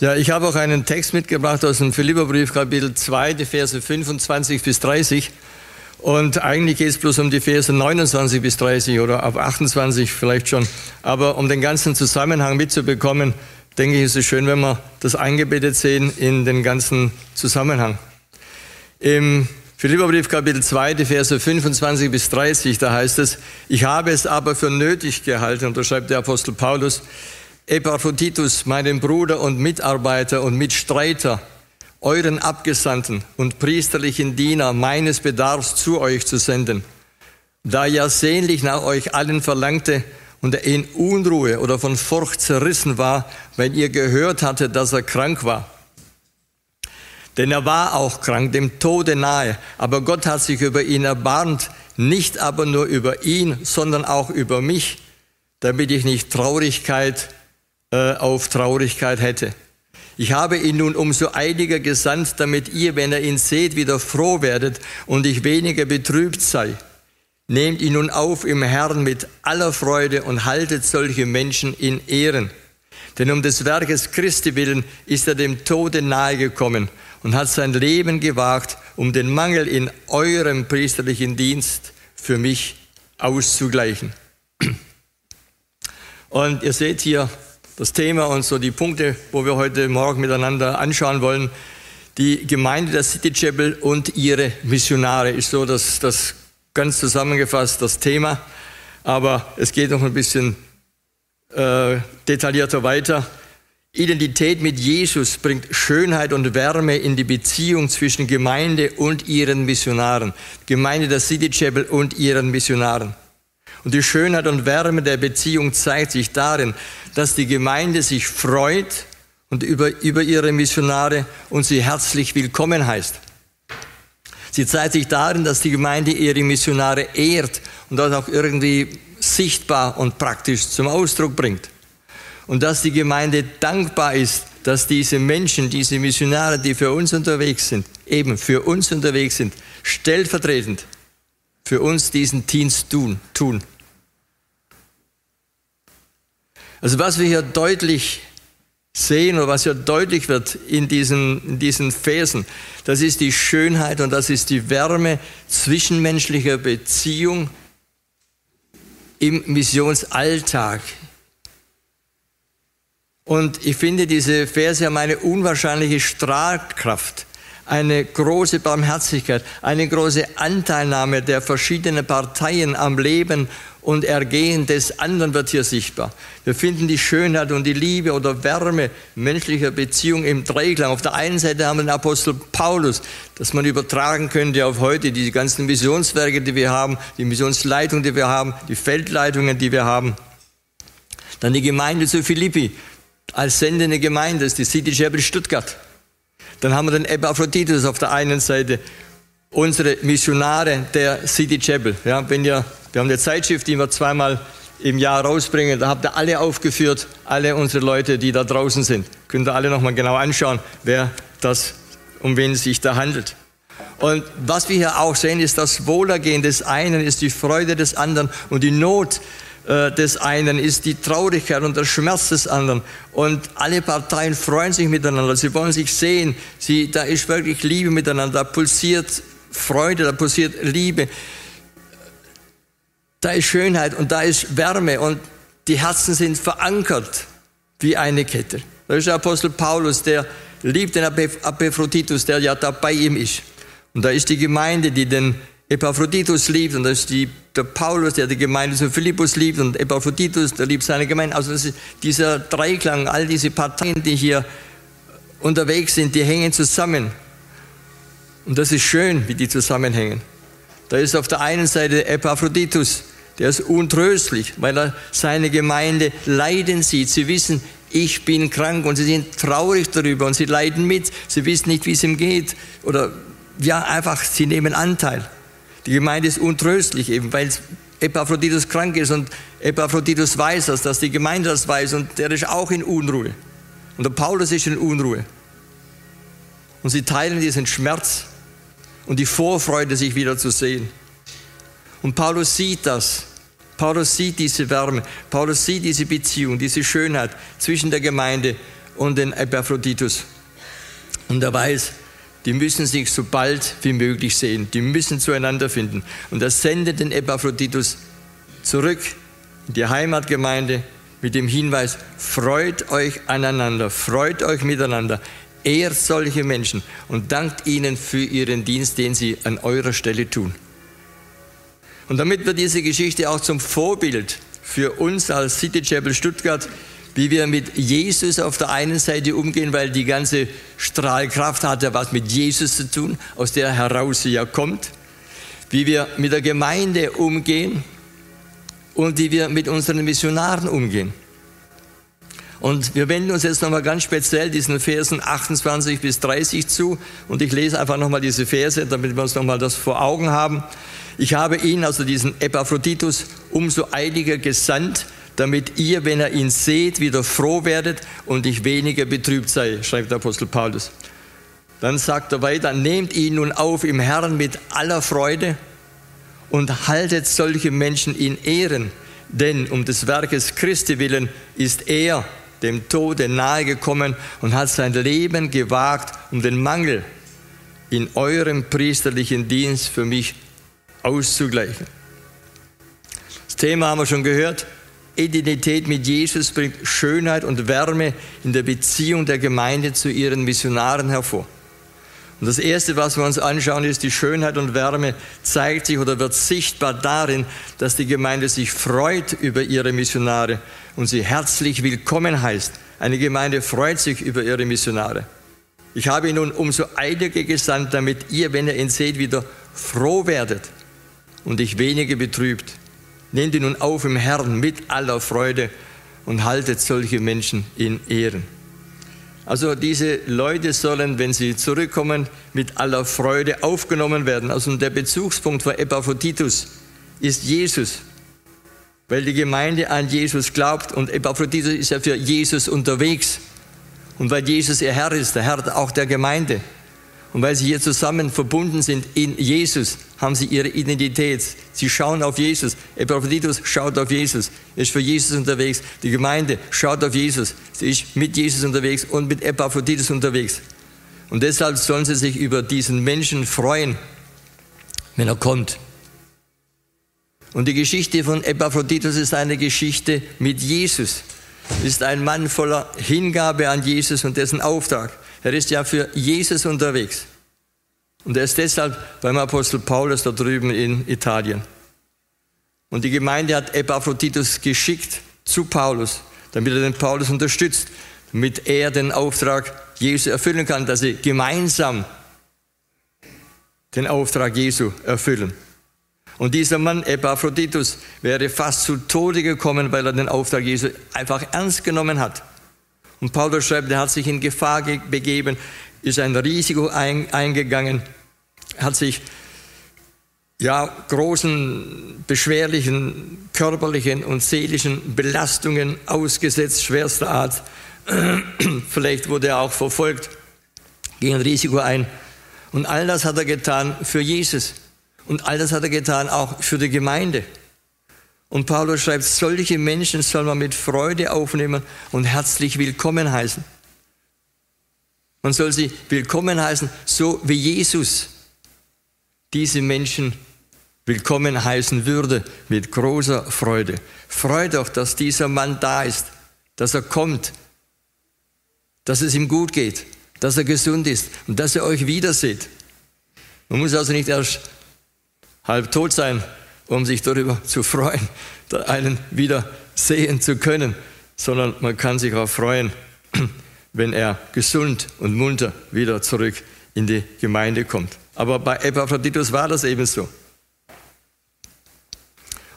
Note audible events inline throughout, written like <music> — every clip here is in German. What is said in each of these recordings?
Ja, ich habe auch einen Text mitgebracht aus dem Philipperbrief, Kapitel 2, die Verse 25 bis 30. Und eigentlich geht es bloß um die Verse 29 bis 30 oder ab 28 vielleicht schon. Aber um den ganzen Zusammenhang mitzubekommen, denke ich, ist es schön, wenn wir das eingebettet sehen in den ganzen Zusammenhang. Im Philipperbrief Kapitel 2, die Verse 25 bis 30, da heißt es, ich habe es aber für nötig gehalten, und da schreibt der Apostel Paulus, Epaphroditus, meinen Bruder und Mitarbeiter und Mitstreiter, euren Abgesandten und priesterlichen Diener meines Bedarfs zu euch zu senden, da er sehnlich nach euch allen verlangte und er in Unruhe oder von Furcht zerrissen war, wenn ihr gehört hatte, dass er krank war. Denn er war auch krank, dem Tode nahe, aber Gott hat sich über ihn erbarmt, nicht aber nur über ihn, sondern auch über mich, damit ich nicht Traurigkeit äh, auf Traurigkeit hätte. Ich habe ihn nun umso eiliger gesandt, damit ihr, wenn ihr ihn seht, wieder froh werdet und ich weniger betrübt sei. Nehmt ihn nun auf im Herrn mit aller Freude und haltet solche Menschen in Ehren. Denn um des Werkes Christi willen ist er dem Tode nahegekommen und hat sein Leben gewagt, um den Mangel in eurem priesterlichen Dienst für mich auszugleichen. Und ihr seht hier, das Thema und so die Punkte, wo wir heute Morgen miteinander anschauen wollen. Die Gemeinde der City Chapel und ihre Missionare ist so das, das ganz zusammengefasst das Thema. Aber es geht noch ein bisschen äh, detaillierter weiter. Identität mit Jesus bringt Schönheit und Wärme in die Beziehung zwischen Gemeinde und ihren Missionaren. Gemeinde der City Chapel und ihren Missionaren. Und die Schönheit und Wärme der Beziehung zeigt sich darin, dass die Gemeinde sich freut und über, über ihre Missionare und sie herzlich willkommen heißt. Sie zeigt sich darin, dass die Gemeinde ihre Missionare ehrt und das auch irgendwie sichtbar und praktisch zum Ausdruck bringt. Und dass die Gemeinde dankbar ist, dass diese Menschen, diese Missionare, die für uns unterwegs sind, eben für uns unterwegs sind, stellvertretend für uns diesen Dienst tun. tun. Also was wir hier deutlich sehen oder was hier deutlich wird in diesen, in diesen Versen, das ist die Schönheit und das ist die Wärme zwischenmenschlicher Beziehung im Missionsalltag. Und ich finde, diese Verse haben eine unwahrscheinliche Strahlkraft eine große Barmherzigkeit, eine große Anteilnahme der verschiedenen Parteien am Leben und Ergehen des anderen wird hier sichtbar. Wir finden die Schönheit und die Liebe oder Wärme menschlicher Beziehung im Dreiklang. Auf der einen Seite haben wir den Apostel Paulus, das man übertragen könnte auf heute, die ganzen Missionswerke, die wir haben, die Missionsleitung, die wir haben, die Feldleitungen, die wir haben. Dann die Gemeinde zu Philippi als sendende Gemeinde, das ist die City Chapel Stuttgart. Dann haben wir den Epaphroditus auf der einen Seite, unsere Missionare der City Chapel. Ja, wenn ihr, wir haben eine Zeitschrift, die wir zweimal im Jahr rausbringen, da habt ihr alle aufgeführt, alle unsere Leute, die da draußen sind. Könnt ihr alle nochmal genau anschauen, wer das, um wen es sich da handelt. Und was wir hier auch sehen, ist das Wohlergehen des einen, ist die Freude des anderen und die Not äh, des einen ist die Traurigkeit und der Schmerz des anderen. Und alle Parteien freuen sich miteinander, sie wollen sich sehen, sie, da ist wirklich Liebe miteinander, da pulsiert Freude, da pulsiert Liebe. Da ist Schönheit und da ist Wärme und die Herzen sind verankert wie eine Kette. Da ist der Apostel Paulus, der liebt den Epaphroditus, der ja da bei ihm ist. Und da ist die Gemeinde, die den Epaphroditus liebt und das ist die, der Paulus, der die Gemeinde zu Philippus liebt und Epaphroditus, der liebt seine Gemeinde. Also dieser Dreiklang, all diese Parteien, die hier unterwegs sind, die hängen zusammen. Und das ist schön, wie die zusammenhängen. Da ist auf der einen Seite Epaphroditus, der ist untröstlich, weil er seine Gemeinde leiden sieht. Sie wissen, ich bin krank und sie sind traurig darüber und sie leiden mit. Sie wissen nicht, wie es ihm geht. Oder ja, einfach, sie nehmen Anteil. Die Gemeinde ist untröstlich eben, weil Epaphroditus krank ist und Epaphroditus weiß das, dass die Gemeinde das weiß und der ist auch in Unruhe. Und der Paulus ist in Unruhe. Und sie teilen diesen Schmerz und die Vorfreude, sich wieder zu sehen. Und Paulus sieht das. Paulus sieht diese Wärme. Paulus sieht diese Beziehung, diese Schönheit zwischen der Gemeinde und den Epaphroditus. Und er weiß, die müssen sich so bald wie möglich sehen. Die müssen zueinander finden. Und er sendet den Epaphroditus zurück in die Heimatgemeinde mit dem Hinweis, freut euch aneinander, freut euch miteinander, ehrt solche Menschen und dankt ihnen für ihren Dienst, den sie an eurer Stelle tun. Und damit wird diese Geschichte auch zum Vorbild für uns als City Chapel Stuttgart, wie wir mit Jesus auf der einen Seite umgehen, weil die ganze Strahlkraft hat ja was mit Jesus zu tun, aus der heraus sie ja kommt, wie wir mit der Gemeinde umgehen und wie wir mit unseren Missionaren umgehen. Und wir wenden uns jetzt nochmal ganz speziell diesen Versen 28 bis 30 zu. Und ich lese einfach nochmal diese Verse, damit wir uns nochmal das vor Augen haben. Ich habe ihn, also diesen Epaphroditus, umso eiliger gesandt, damit ihr, wenn ihr ihn seht, wieder froh werdet und ich weniger betrübt sei, schreibt der Apostel Paulus. Dann sagt er weiter, nehmt ihn nun auf im Herrn mit aller Freude und haltet solche Menschen in Ehren, denn um des Werkes Christi willen ist er dem Tode nahegekommen und hat sein Leben gewagt, um den Mangel in eurem priesterlichen Dienst für mich auszugleichen. Das Thema haben wir schon gehört. Identität mit Jesus bringt Schönheit und Wärme in der Beziehung der Gemeinde zu ihren Missionaren hervor. Und das Erste, was wir uns anschauen, ist, die Schönheit und Wärme zeigt sich oder wird sichtbar darin, dass die Gemeinde sich freut über ihre Missionare und sie herzlich willkommen heißt. Eine Gemeinde freut sich über ihre Missionare. Ich habe ihn nun umso eiliger gesandt, damit ihr, wenn ihr ihn seht, wieder froh werdet und ich weniger betrübt. Nehmt ihn nun auf im Herrn mit aller Freude und haltet solche Menschen in Ehren. Also diese Leute sollen, wenn sie zurückkommen, mit aller Freude aufgenommen werden. Also der Bezugspunkt für Epaphroditus ist Jesus, weil die Gemeinde an Jesus glaubt und Epaphroditus ist ja für Jesus unterwegs. Und weil Jesus ihr Herr ist, der Herr auch der Gemeinde. Und weil sie hier zusammen verbunden sind in Jesus, haben sie ihre Identität. Sie schauen auf Jesus. Epaphroditus schaut auf Jesus, ist für Jesus unterwegs. Die Gemeinde schaut auf Jesus. Sie ist mit Jesus unterwegs und mit Epaphroditus unterwegs. Und deshalb sollen sie sich über diesen Menschen freuen, wenn er kommt. Und die Geschichte von Epaphroditus ist eine Geschichte mit Jesus. Ist ein Mann voller Hingabe an Jesus und dessen Auftrag. Er ist ja für Jesus unterwegs. Und er ist deshalb beim Apostel Paulus da drüben in Italien. Und die Gemeinde hat Epaphroditus geschickt zu Paulus, damit er den Paulus unterstützt, damit er den Auftrag Jesu erfüllen kann, dass sie gemeinsam den Auftrag Jesu erfüllen. Und dieser Mann, Epaphroditus, wäre fast zu Tode gekommen, weil er den Auftrag Jesu einfach ernst genommen hat. Und Paulus schreibt, er hat sich in Gefahr begeben, ist ein Risiko eingegangen, hat sich ja, großen, beschwerlichen körperlichen und seelischen Belastungen ausgesetzt, schwerster Art. <clears throat> Vielleicht wurde er auch verfolgt, ging ein Risiko ein. Und all das hat er getan für Jesus. Und all das hat er getan auch für die Gemeinde. Und Paulus schreibt, solche Menschen soll man mit Freude aufnehmen und herzlich willkommen heißen. Man soll sie willkommen heißen, so wie Jesus diese Menschen willkommen heißen würde, mit großer Freude. Freut doch, dass dieser Mann da ist, dass er kommt, dass es ihm gut geht, dass er gesund ist und dass er euch wiederseht. Man muss also nicht erst halb tot sein, um sich darüber zu freuen, einen wieder sehen zu können, sondern man kann sich auch freuen, <clears throat> wenn er gesund und munter wieder zurück in die Gemeinde kommt. Aber bei Epaphroditus war das eben so.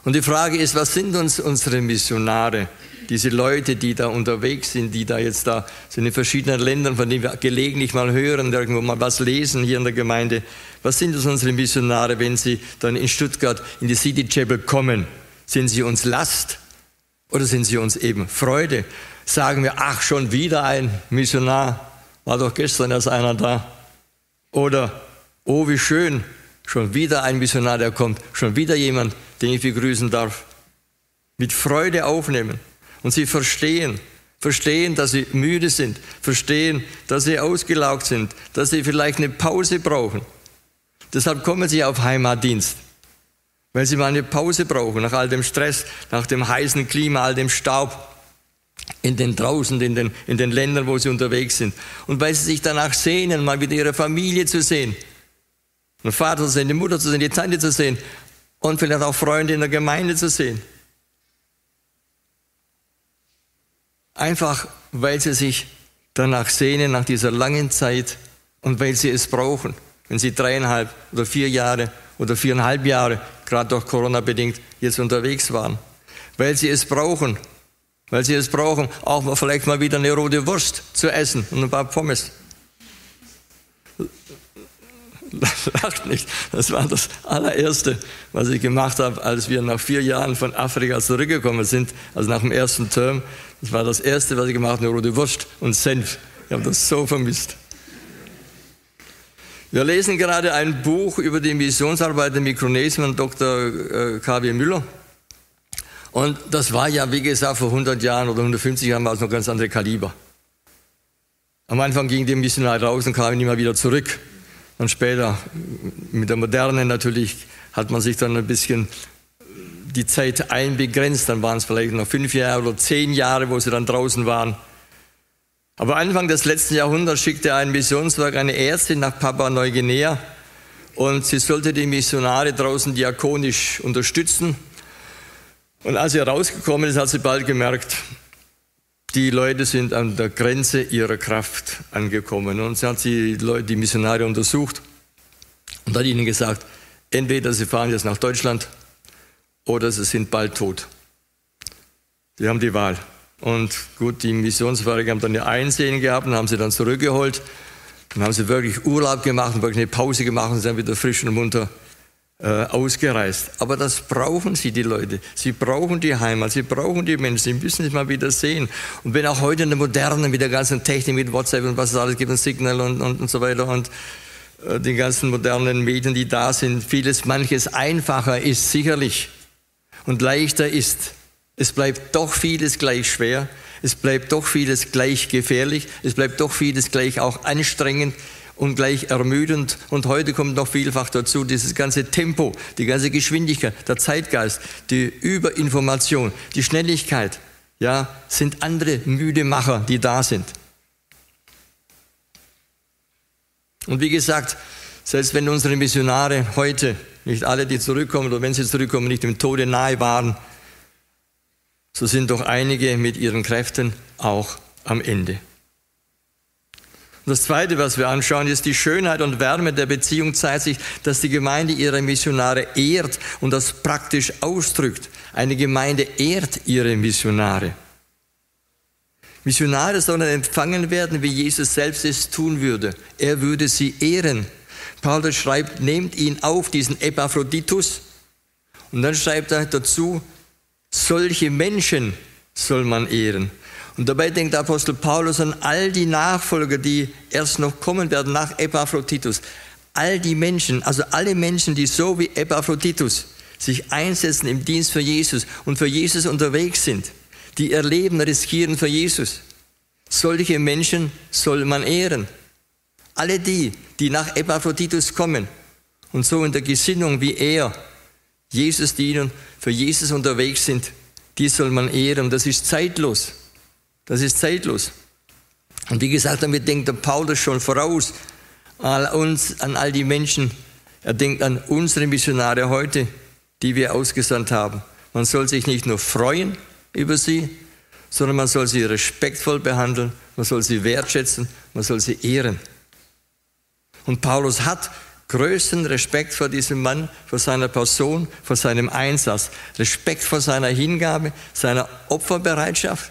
Und die Frage ist, was sind uns unsere Missionare? Diese Leute, die da unterwegs sind, die da jetzt da sind in verschiedenen Ländern, von denen wir gelegentlich mal hören, irgendwo mal was lesen hier in der Gemeinde. Was sind das unsere Missionare, wenn sie dann in Stuttgart in die City Chapel kommen? Sind sie uns Last oder sind sie uns eben Freude? Sagen wir, ach, schon wieder ein Missionar, war doch gestern erst einer da. Oder, oh, wie schön, schon wieder ein Missionar, der kommt, schon wieder jemand, den ich begrüßen darf. Mit Freude aufnehmen und sie verstehen, verstehen, dass sie müde sind, verstehen, dass sie ausgelaugt sind, dass sie vielleicht eine Pause brauchen. Deshalb kommen sie auf Heimatdienst, weil sie mal eine Pause brauchen nach all dem Stress, nach dem heißen Klima, all dem Staub in den draußen, in den, in den Ländern, wo sie unterwegs sind. Und weil sie sich danach sehnen, mal wieder ihre Familie zu sehen, den Vater zu sehen, die Mutter zu sehen, die Tante zu sehen und vielleicht auch Freunde in der Gemeinde zu sehen. Einfach weil sie sich danach sehnen, nach dieser langen Zeit und weil sie es brauchen. Wenn sie dreieinhalb oder vier Jahre oder viereinhalb Jahre, gerade durch Corona bedingt, jetzt unterwegs waren. Weil sie es brauchen. Weil sie es brauchen, auch mal vielleicht mal wieder eine rote Wurst zu essen und ein paar Pommes. <laughs> Lacht nicht. Das war das allererste, was ich gemacht habe, als wir nach vier Jahren von Afrika zurückgekommen sind, also nach dem ersten Term. Das war das erste, was ich gemacht habe, eine rote Wurst und Senf. Ich habe das so vermisst. Wir lesen gerade ein Buch über die Missionsarbeit in Mikronesien von Dr. Äh, K.W. Müller. Und das war ja, wie gesagt, vor 100 Jahren oder 150 Jahren war es noch ganz andere Kaliber. Am Anfang gingen die Missionare raus und kamen immer wieder zurück. Und später, mit der Moderne natürlich, hat man sich dann ein bisschen die Zeit einbegrenzt. Dann waren es vielleicht noch fünf Jahre oder zehn Jahre, wo sie dann draußen waren. Aber Anfang des letzten Jahrhunderts schickte ein Missionswerk eine Ärztin nach Papua-Neuguinea und sie sollte die Missionare draußen diakonisch unterstützen. Und als sie rausgekommen ist, hat sie bald gemerkt, die Leute sind an der Grenze ihrer Kraft angekommen. Und sie hat die, Leute, die Missionare untersucht und hat ihnen gesagt, entweder sie fahren jetzt nach Deutschland oder sie sind bald tot. Sie haben die Wahl. Und gut, die Missionsfahrer haben dann ihr Einsehen gehabt und haben sie dann zurückgeholt. Dann haben sie wirklich Urlaub gemacht, wirklich eine Pause gemacht und sind wieder frisch und munter ausgereist. Aber das brauchen sie, die Leute. Sie brauchen die Heimat, sie brauchen die Menschen, sie müssen sich mal wieder sehen. Und wenn auch heute in der Modernen mit der ganzen Technik, mit WhatsApp und was es alles gibt, und Signal und, und, und so weiter und äh, den ganzen modernen Medien, die da sind, vieles, manches einfacher ist, sicherlich, und leichter ist. Es bleibt doch vieles gleich schwer, es bleibt doch vieles gleich gefährlich, es bleibt doch vieles gleich auch anstrengend, und gleich ermüdend. Und heute kommt noch vielfach dazu dieses ganze Tempo, die ganze Geschwindigkeit, der Zeitgeist, die Überinformation, die Schnelligkeit. Ja, sind andere müde Macher, die da sind. Und wie gesagt, selbst wenn unsere Missionare heute, nicht alle, die zurückkommen, oder wenn sie zurückkommen, nicht dem Tode nahe waren, so sind doch einige mit ihren Kräften auch am Ende. Und das Zweite, was wir anschauen, ist die Schönheit und Wärme der Beziehung zeigt sich, dass die Gemeinde ihre Missionare ehrt und das praktisch ausdrückt. Eine Gemeinde ehrt ihre Missionare. Missionare sollen empfangen werden, wie Jesus selbst es tun würde. Er würde sie ehren. Paulus schreibt, nehmt ihn auf, diesen Epaphroditus. Und dann schreibt er dazu, solche Menschen soll man ehren. Und dabei denkt Apostel Paulus an all die Nachfolger, die erst noch kommen werden nach Epaphroditus. All die Menschen, also alle Menschen, die so wie Epaphroditus sich einsetzen im Dienst für Jesus und für Jesus unterwegs sind, die ihr Leben riskieren für Jesus. Solche Menschen soll man ehren. Alle die, die nach Epaphroditus kommen und so in der Gesinnung wie er Jesus dienen, für Jesus unterwegs sind, die soll man ehren. Das ist zeitlos. Das ist zeitlos. Und wie gesagt, damit denkt der Paulus schon voraus an uns, an all die Menschen. Er denkt an unsere Missionare heute, die wir ausgesandt haben. Man soll sich nicht nur freuen über sie, sondern man soll sie respektvoll behandeln, man soll sie wertschätzen, man soll sie ehren. Und Paulus hat größten Respekt vor diesem Mann, vor seiner Person, vor seinem Einsatz, Respekt vor seiner Hingabe, seiner Opferbereitschaft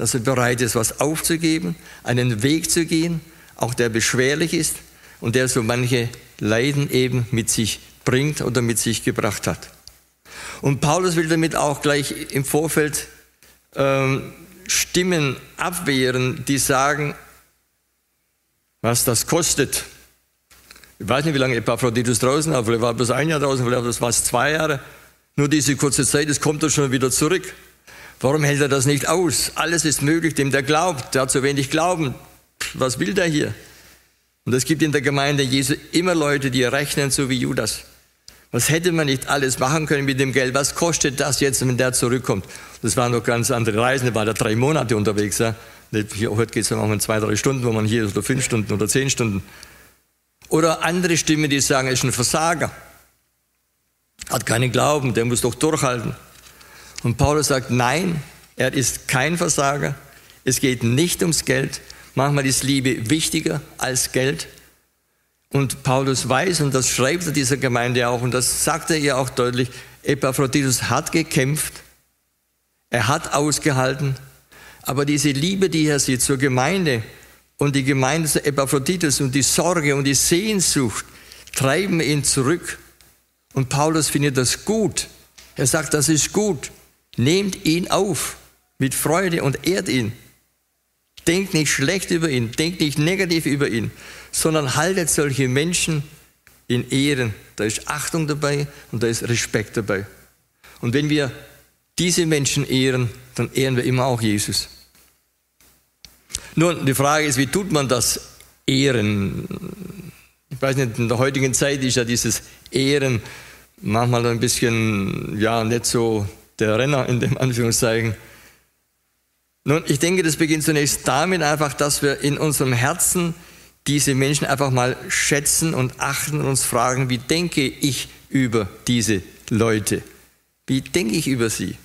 dass er bereit ist, was aufzugeben, einen Weg zu gehen, auch der beschwerlich ist und der so manche Leiden eben mit sich bringt oder mit sich gebracht hat. Und Paulus will damit auch gleich im Vorfeld ähm, Stimmen abwehren, die sagen, was das kostet. Ich weiß nicht, wie lange Epaphroditus draußen war, vielleicht war bloß ein Jahr draußen, vielleicht war es zwei Jahre. Nur diese kurze Zeit, es kommt er schon wieder zurück. Warum hält er das nicht aus? Alles ist möglich, dem der glaubt. Der hat zu wenig Glauben. Was will der hier? Und es gibt in der Gemeinde Jesu immer Leute, die rechnen, so wie Judas. Was hätte man nicht alles machen können mit dem Geld? Was kostet das jetzt, wenn der zurückkommt? Das waren noch ganz andere Reisen, da war da drei Monate unterwegs. Ja? Hier, heute geht es um zwei, drei Stunden, wo man hier ist, oder fünf Stunden oder zehn Stunden. Oder andere Stimmen, die sagen, er ist ein Versager. Hat keinen Glauben, der muss doch durchhalten. Und Paulus sagt, nein, er ist kein Versager. Es geht nicht ums Geld. Manchmal ist Liebe wichtiger als Geld. Und Paulus weiß, und das schreibt er dieser Gemeinde auch, und das sagt er ihr auch deutlich, Epaphroditus hat gekämpft, er hat ausgehalten, aber diese Liebe, die er sieht zur Gemeinde und die Gemeinde zu Epaphroditus und die Sorge und die Sehnsucht treiben ihn zurück. Und Paulus findet das gut. Er sagt, das ist gut. Nehmt ihn auf mit Freude und ehrt ihn. Denkt nicht schlecht über ihn, denkt nicht negativ über ihn, sondern haltet solche Menschen in Ehren. Da ist Achtung dabei und da ist Respekt dabei. Und wenn wir diese Menschen ehren, dann ehren wir immer auch Jesus. Nun, die Frage ist, wie tut man das Ehren? Ich weiß nicht, in der heutigen Zeit ist ja dieses Ehren manchmal ein bisschen, ja, nicht so der Renner in dem Anführungszeichen. Nun, ich denke, das beginnt zunächst damit einfach, dass wir in unserem Herzen diese Menschen einfach mal schätzen und achten und uns fragen, wie denke ich über diese Leute? Wie denke ich über sie?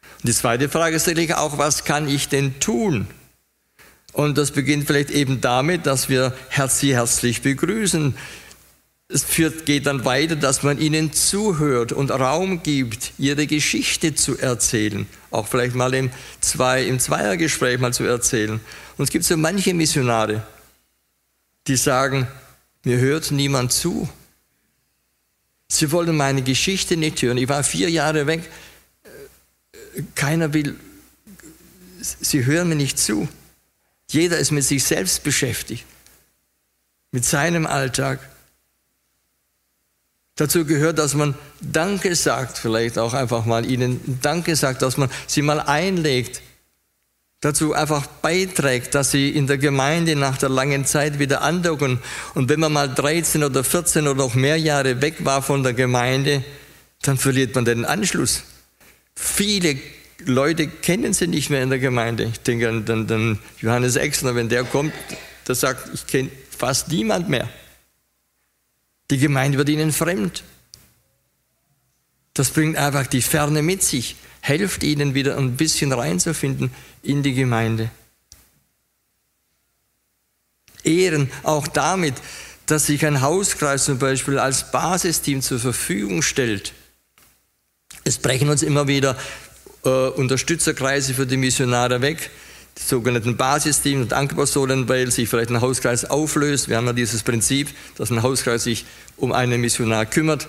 Und die zweite Frage ist natürlich auch, was kann ich denn tun? Und das beginnt vielleicht eben damit, dass wir sie herzlich begrüßen, es führt, geht dann weiter, dass man ihnen zuhört und Raum gibt, ihre Geschichte zu erzählen. Auch vielleicht mal im, Zwei, im Zweiergespräch mal zu erzählen. Und es gibt so manche Missionare, die sagen, mir hört niemand zu. Sie wollen meine Geschichte nicht hören. Ich war vier Jahre weg. Keiner will, sie hören mir nicht zu. Jeder ist mit sich selbst beschäftigt, mit seinem Alltag. Dazu gehört, dass man Danke sagt, vielleicht auch einfach mal ihnen Danke sagt, dass man sie mal einlegt. Dazu einfach beiträgt, dass sie in der Gemeinde nach der langen Zeit wieder andocken. Und wenn man mal 13 oder 14 oder noch mehr Jahre weg war von der Gemeinde, dann verliert man den Anschluss. Viele Leute kennen sie nicht mehr in der Gemeinde. Ich denke an den, Johannes Exner, wenn der kommt, der sagt, ich kenne fast niemand mehr. Die Gemeinde wird ihnen fremd. Das bringt einfach die Ferne mit sich, hilft ihnen wieder ein bisschen reinzufinden in die Gemeinde. Ehren auch damit, dass sich ein Hauskreis zum Beispiel als Basisteam zur Verfügung stellt. Es brechen uns immer wieder äh, Unterstützerkreise für die Missionare weg die sogenannten Basisteams und Ankerpersonen, weil sich vielleicht ein Hauskreis auflöst. Wir haben ja dieses Prinzip, dass ein Hauskreis sich um einen Missionar kümmert.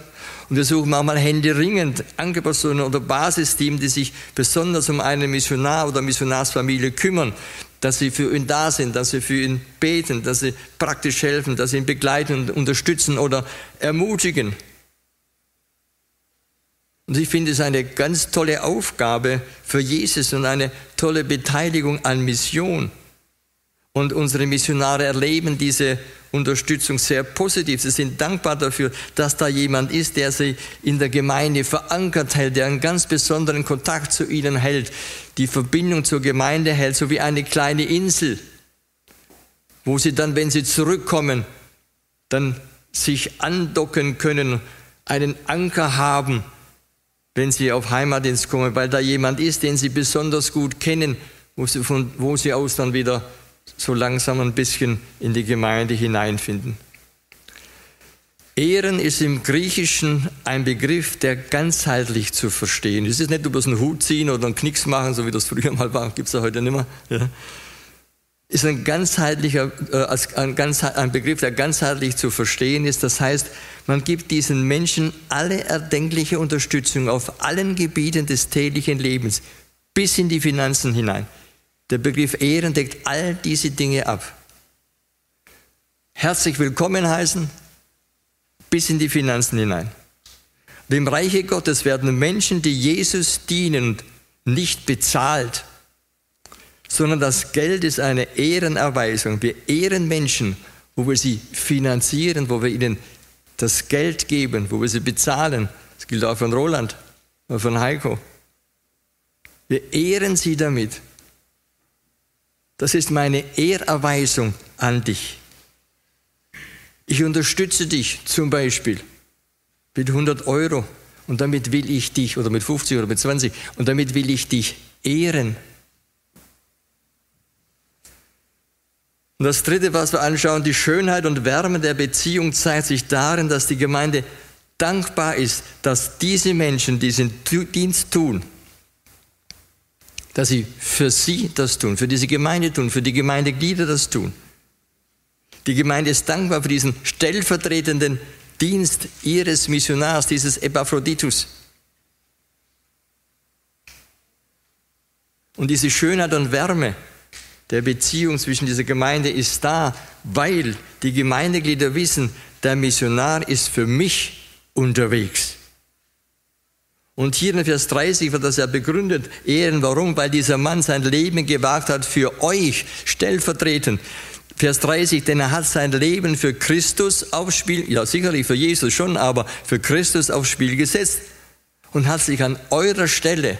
Und wir suchen manchmal händeringend Ankerpersonen oder Basisteams, die sich besonders um einen Missionar oder Missionarsfamilie kümmern, dass sie für ihn da sind, dass sie für ihn beten, dass sie praktisch helfen, dass sie ihn begleiten und unterstützen oder ermutigen. Und ich finde es eine ganz tolle Aufgabe für Jesus und eine tolle Beteiligung an Mission. Und unsere Missionare erleben diese Unterstützung sehr positiv. Sie sind dankbar dafür, dass da jemand ist, der sie in der Gemeinde verankert hält, der einen ganz besonderen Kontakt zu ihnen hält, die Verbindung zur Gemeinde hält, so wie eine kleine Insel, wo sie dann, wenn sie zurückkommen, dann sich andocken können, einen Anker haben wenn sie auf Heimatdienst kommen, weil da jemand ist, den sie besonders gut kennen, wo sie, von wo sie aus dann wieder so langsam ein bisschen in die Gemeinde hineinfinden. Ehren ist im Griechischen ein Begriff, der ganzheitlich zu verstehen ist. Es ist nicht bloß einen Hut ziehen oder einen Knicks machen, so wie das früher mal war, gibt es ja heute nicht mehr. Ja ist ein ganzheitlicher, äh, ein, Begriff, der ganzheitlich zu verstehen ist. Das heißt, man gibt diesen Menschen alle erdenkliche Unterstützung auf allen Gebieten des täglichen Lebens, bis in die Finanzen hinein. Der Begriff Ehren deckt all diese Dinge ab. Herzlich willkommen heißen, bis in die Finanzen hinein. Im Reiche Gottes werden Menschen, die Jesus dienen nicht bezahlt, sondern das Geld ist eine Ehrenerweisung. Wir ehren Menschen, wo wir sie finanzieren, wo wir ihnen das Geld geben, wo wir sie bezahlen. Das gilt auch von Roland von Heiko. Wir ehren sie damit. Das ist meine Ehrerweisung an dich. Ich unterstütze dich zum Beispiel mit 100 Euro und damit will ich dich, oder mit 50 oder mit 20, und damit will ich dich ehren. Und das Dritte, was wir anschauen, die Schönheit und Wärme der Beziehung zeigt sich darin, dass die Gemeinde dankbar ist, dass diese Menschen diesen Dienst tun, dass sie für sie das tun, für diese Gemeinde tun, für die Gemeindeglieder das tun. Die Gemeinde ist dankbar für diesen stellvertretenden Dienst ihres Missionars, dieses Epaphroditus. Und diese Schönheit und Wärme der Beziehung zwischen dieser Gemeinde ist da, weil die Gemeindeglieder wissen, der Missionar ist für mich unterwegs. Und hier in Vers 30 wird das ja begründet. Ehren, warum? Weil dieser Mann sein Leben gewagt hat für euch stellvertretend. Vers 30, denn er hat sein Leben für Christus aufs Spiel, ja sicherlich für Jesus schon, aber für Christus aufs Spiel gesetzt und hat sich an eurer Stelle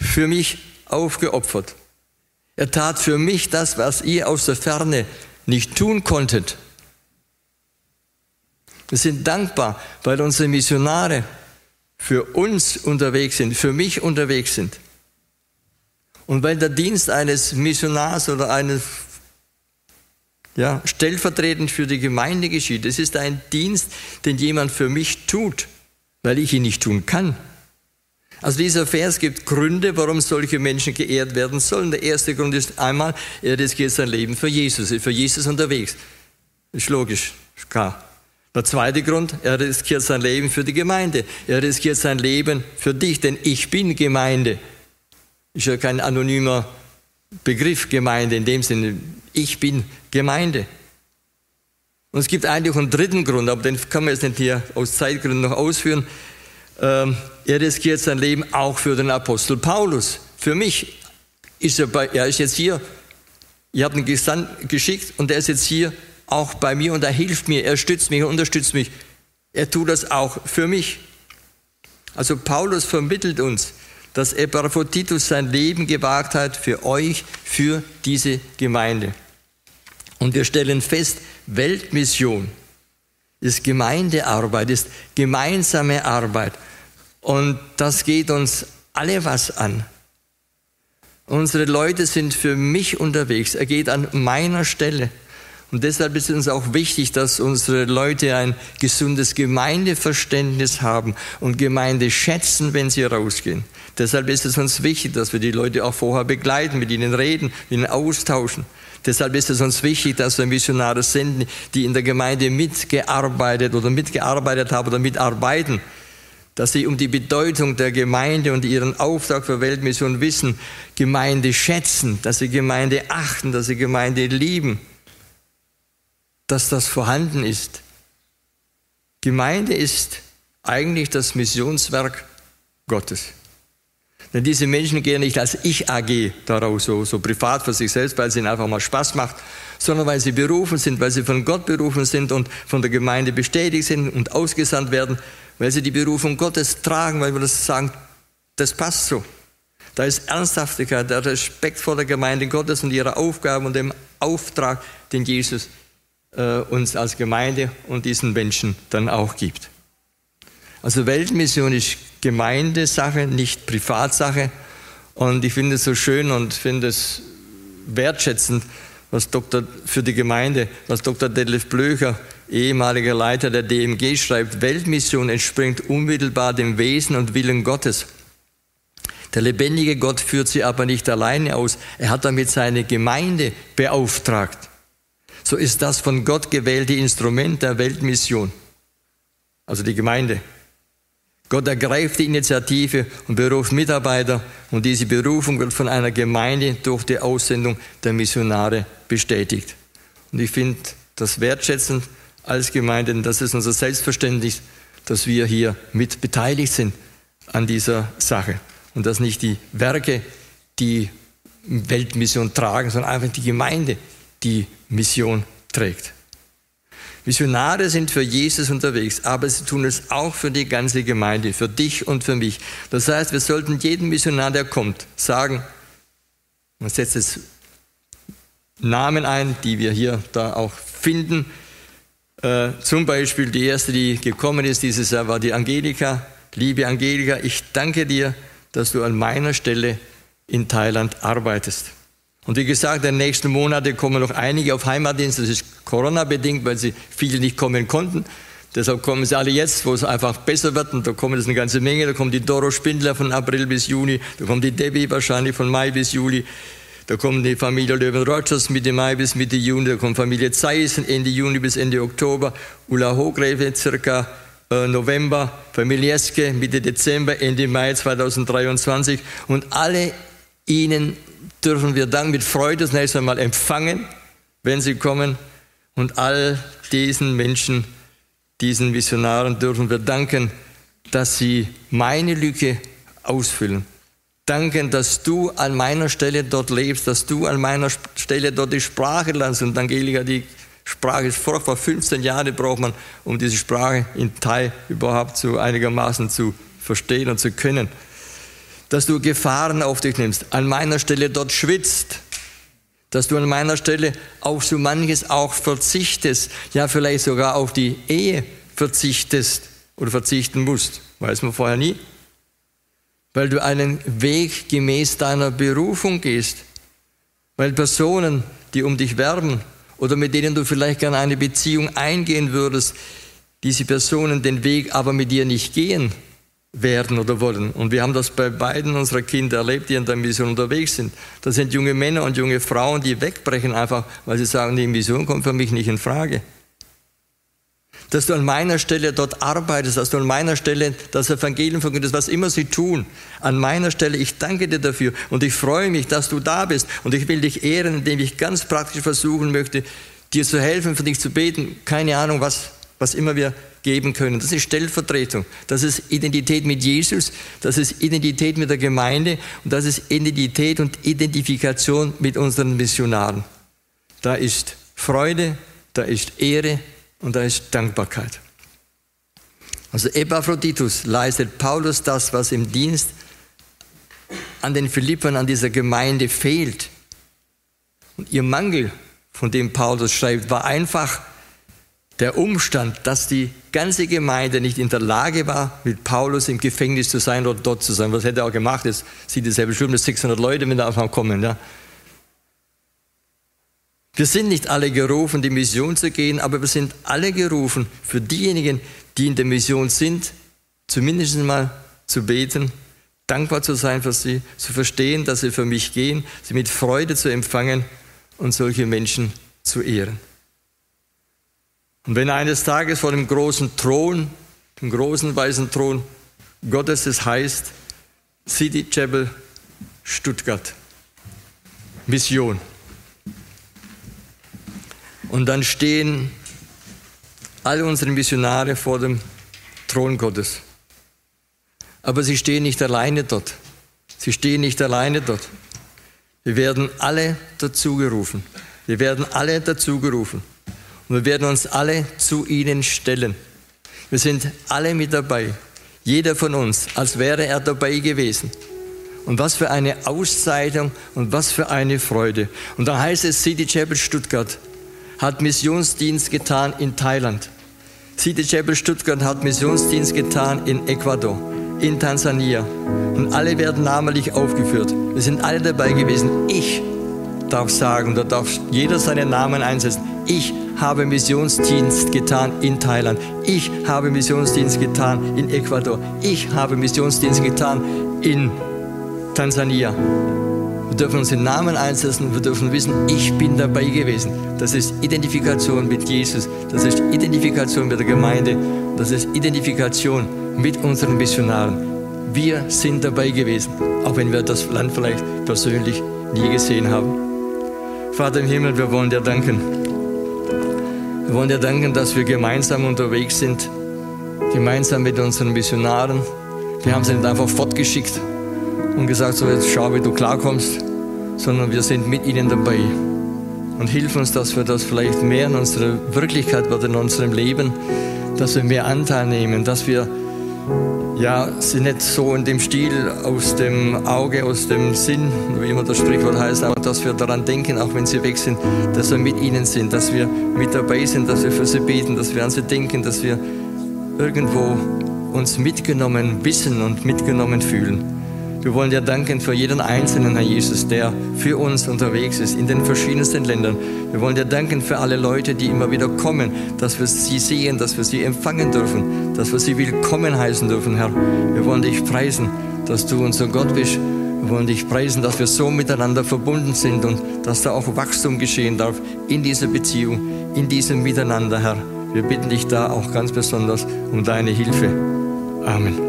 für mich aufgeopfert. Er tat für mich das, was ihr aus der Ferne nicht tun konntet. Wir sind dankbar, weil unsere Missionare für uns unterwegs sind, für mich unterwegs sind. Und weil der Dienst eines Missionars oder eines ja, stellvertretend für die Gemeinde geschieht. Es ist ein Dienst, den jemand für mich tut, weil ich ihn nicht tun kann. Also dieser Vers gibt Gründe, warum solche Menschen geehrt werden sollen. Der erste Grund ist einmal, er riskiert sein Leben für Jesus, ist für Jesus unterwegs. Ist logisch, ist klar. Der zweite Grund, er riskiert sein Leben für die Gemeinde. Er riskiert sein Leben für dich, denn ich bin Gemeinde. Ist ja kein anonymer Begriff Gemeinde in dem Sinne. Ich bin Gemeinde. Und es gibt eigentlich einen dritten Grund, aber den kann man jetzt nicht hier aus Zeitgründen noch ausführen. Ähm, er riskiert sein Leben auch für den Apostel Paulus. Für mich ist er, bei, er ist jetzt hier. Ihr habt ihn geschickt und er ist jetzt hier auch bei mir und er hilft mir, er stützt mich, er unterstützt mich. Er tut das auch für mich. Also Paulus vermittelt uns, dass Epaphroditus sein Leben gewagt hat für euch, für diese Gemeinde. Und wir stellen fest, Weltmission ist Gemeindearbeit, ist gemeinsame Arbeit. Und das geht uns alle was an. Unsere Leute sind für mich unterwegs. Er geht an meiner Stelle. Und deshalb ist es uns auch wichtig, dass unsere Leute ein gesundes Gemeindeverständnis haben und Gemeinde schätzen, wenn sie rausgehen. Deshalb ist es uns wichtig, dass wir die Leute auch vorher begleiten, mit ihnen reden, mit ihnen austauschen. Deshalb ist es uns wichtig, dass wir Missionare senden, die in der Gemeinde mitgearbeitet oder mitgearbeitet haben oder mitarbeiten, dass sie um die Bedeutung der Gemeinde und ihren Auftrag für Weltmission wissen, Gemeinde schätzen, dass sie Gemeinde achten, dass sie Gemeinde lieben, dass das vorhanden ist. Gemeinde ist eigentlich das Missionswerk Gottes. Denn diese Menschen gehen nicht als Ich-AG daraus, so, so privat für sich selbst, weil es ihnen einfach mal Spaß macht, sondern weil sie berufen sind, weil sie von Gott berufen sind und von der Gemeinde bestätigt sind und ausgesandt werden, weil sie die Berufung Gottes tragen, weil wir das sagen, das passt so. Da ist Ernsthaftigkeit, der Respekt vor der Gemeinde Gottes und ihrer Aufgaben und dem Auftrag, den Jesus äh, uns als Gemeinde und diesen Menschen dann auch gibt. Also Weltmission ist Gemeindesache, nicht Privatsache. Und ich finde es so schön und finde es wertschätzend, was Dr. für die Gemeinde, was Dr. Detlef Blöcher, ehemaliger Leiter der DMG, schreibt. Weltmission entspringt unmittelbar dem Wesen und Willen Gottes. Der lebendige Gott führt sie aber nicht alleine aus. Er hat damit seine Gemeinde beauftragt. So ist das von Gott gewählte Instrument der Weltmission, also die Gemeinde. Gott ergreift die Initiative und beruft Mitarbeiter und diese Berufung wird von einer Gemeinde durch die Aussendung der Missionare bestätigt. Und ich finde das wertschätzend als Gemeinde, denn das ist unser Selbstverständnis, dass wir hier mit beteiligt sind an dieser Sache. und dass nicht die Werke die Weltmission tragen, sondern einfach die Gemeinde die Mission trägt. Missionare sind für Jesus unterwegs, aber sie tun es auch für die ganze Gemeinde, für dich und für mich. Das heißt, wir sollten jedem Missionar, der kommt, sagen, man setzt jetzt Namen ein, die wir hier da auch finden. Äh, zum Beispiel die erste, die gekommen ist dieses Jahr, war die Angelika. Liebe Angelika, ich danke dir, dass du an meiner Stelle in Thailand arbeitest. Und wie gesagt, in den nächsten Monaten kommen noch einige auf Heimatdienst. Das ist Corona-bedingt, weil sie viele nicht kommen konnten. Deshalb kommen sie alle jetzt, wo es einfach besser wird. Und da kommen es eine ganze Menge. Da kommt die Doro Spindler von April bis Juni. Da kommt die Debbie wahrscheinlich von Mai bis Juli. Da kommt die Familie Löwen Rogers Mitte Mai bis Mitte Juni. Da kommt Familie Zeiss Ende Juni bis Ende Oktober. Ulla Hogrefe circa äh, November. Familie Eske Mitte Dezember, Ende Mai 2023. Und alle ihnen dürfen wir dann mit Freude das nächste Mal empfangen, wenn sie kommen. Und all diesen Menschen, diesen Missionaren dürfen wir danken, dass sie meine Lücke ausfüllen danken, dass du an meiner Stelle dort lebst, dass du an meiner Stelle dort die Sprache lernst. Und Angelika, die Sprache ist vor, vor 15 Jahren braucht man, um diese Sprache in Thai überhaupt so einigermaßen zu verstehen und zu können. Dass du Gefahren auf dich nimmst, an meiner Stelle dort schwitzt, dass du an meiner Stelle auf so manches auch verzichtest, ja vielleicht sogar auf die Ehe verzichtest oder verzichten musst. Weiß man vorher nie. Weil du einen Weg gemäß deiner Berufung gehst, weil Personen, die um dich werben oder mit denen du vielleicht gerne eine Beziehung eingehen würdest, diese Personen den Weg aber mit dir nicht gehen werden oder wollen. Und wir haben das bei beiden unserer Kinder erlebt, die in der Mission unterwegs sind. Das sind junge Männer und junge Frauen, die wegbrechen einfach, weil sie sagen, die Mission kommt für mich nicht in Frage dass du an meiner Stelle dort arbeitest, dass du an meiner Stelle das Evangelium verkündest, was immer sie tun. An meiner Stelle, ich danke dir dafür und ich freue mich, dass du da bist und ich will dich ehren, indem ich ganz praktisch versuchen möchte, dir zu helfen, für dich zu beten. Keine Ahnung, was, was immer wir geben können. Das ist Stellvertretung. Das ist Identität mit Jesus. Das ist Identität mit der Gemeinde und das ist Identität und Identifikation mit unseren Missionaren. Da ist Freude, da ist Ehre, und da ist Dankbarkeit. Also Epaphroditus leistet Paulus das, was im Dienst an den Philippern, an dieser Gemeinde fehlt. Und ihr Mangel, von dem Paulus schreibt, war einfach der Umstand, dass die ganze Gemeinde nicht in der Lage war, mit Paulus im Gefängnis zu sein oder dort zu sein. Was hätte er auch gemacht? Jetzt sieht es ja bestimmt 600 Leute, wenn da auf kommen. Ja? Wir sind nicht alle gerufen, die Mission zu gehen, aber wir sind alle gerufen, für diejenigen, die in der Mission sind, zumindest mal zu beten, dankbar zu sein für sie, zu verstehen, dass sie für mich gehen, sie mit Freude zu empfangen und solche Menschen zu ehren. Und wenn eines Tages vor dem großen Thron, dem großen weißen Thron Gottes es heißt, City Chapel Stuttgart, Mission. Und dann stehen alle unsere Missionare vor dem Thron Gottes. Aber sie stehen nicht alleine dort. Sie stehen nicht alleine dort. Wir werden alle dazugerufen. Wir werden alle dazugerufen. Und wir werden uns alle zu ihnen stellen. Wir sind alle mit dabei. Jeder von uns, als wäre er dabei gewesen. Und was für eine Auszeichnung und was für eine Freude. Und da heißt es City Chapel Stuttgart, hat Missionsdienst getan in Thailand. City Chapel Stuttgart hat Missionsdienst getan in Ecuador, in Tansania. Und alle werden namentlich aufgeführt. Wir sind alle dabei gewesen. Ich darf sagen, da darf jeder seinen Namen einsetzen. Ich habe Missionsdienst getan in Thailand. Ich habe Missionsdienst getan in Ecuador. Ich habe Missionsdienst getan in Tansania. Wir dürfen uns den Namen einsetzen, wir dürfen wissen, ich bin dabei gewesen. Das ist Identifikation mit Jesus, das ist Identifikation mit der Gemeinde, das ist Identifikation mit unseren Missionaren. Wir sind dabei gewesen, auch wenn wir das Land vielleicht persönlich nie gesehen haben. Vater im Himmel, wir wollen dir danken. Wir wollen dir danken, dass wir gemeinsam unterwegs sind, gemeinsam mit unseren Missionaren. Wir haben sie nicht einfach fortgeschickt, und gesagt, so jetzt schau, wie du klarkommst, sondern wir sind mit ihnen dabei. Und hilf uns, dass wir das vielleicht mehr in unserer Wirklichkeit wird, in unserem Leben, dass wir mehr Anteil nehmen, dass wir ja, sie nicht so in dem Stil aus dem Auge, aus dem Sinn, wie immer das Sprichwort heißt, aber dass wir daran denken, auch wenn sie weg sind, dass wir mit ihnen sind, dass wir mit dabei sind, dass wir für sie beten, dass wir an sie denken, dass wir irgendwo uns mitgenommen wissen und mitgenommen fühlen. Wir wollen dir danken für jeden Einzelnen, Herr Jesus, der für uns unterwegs ist in den verschiedensten Ländern. Wir wollen dir danken für alle Leute, die immer wieder kommen, dass wir sie sehen, dass wir sie empfangen dürfen, dass wir sie willkommen heißen dürfen, Herr. Wir wollen dich preisen, dass du unser Gott bist. Wir wollen dich preisen, dass wir so miteinander verbunden sind und dass da auch Wachstum geschehen darf in dieser Beziehung, in diesem Miteinander, Herr. Wir bitten dich da auch ganz besonders um deine Hilfe. Amen.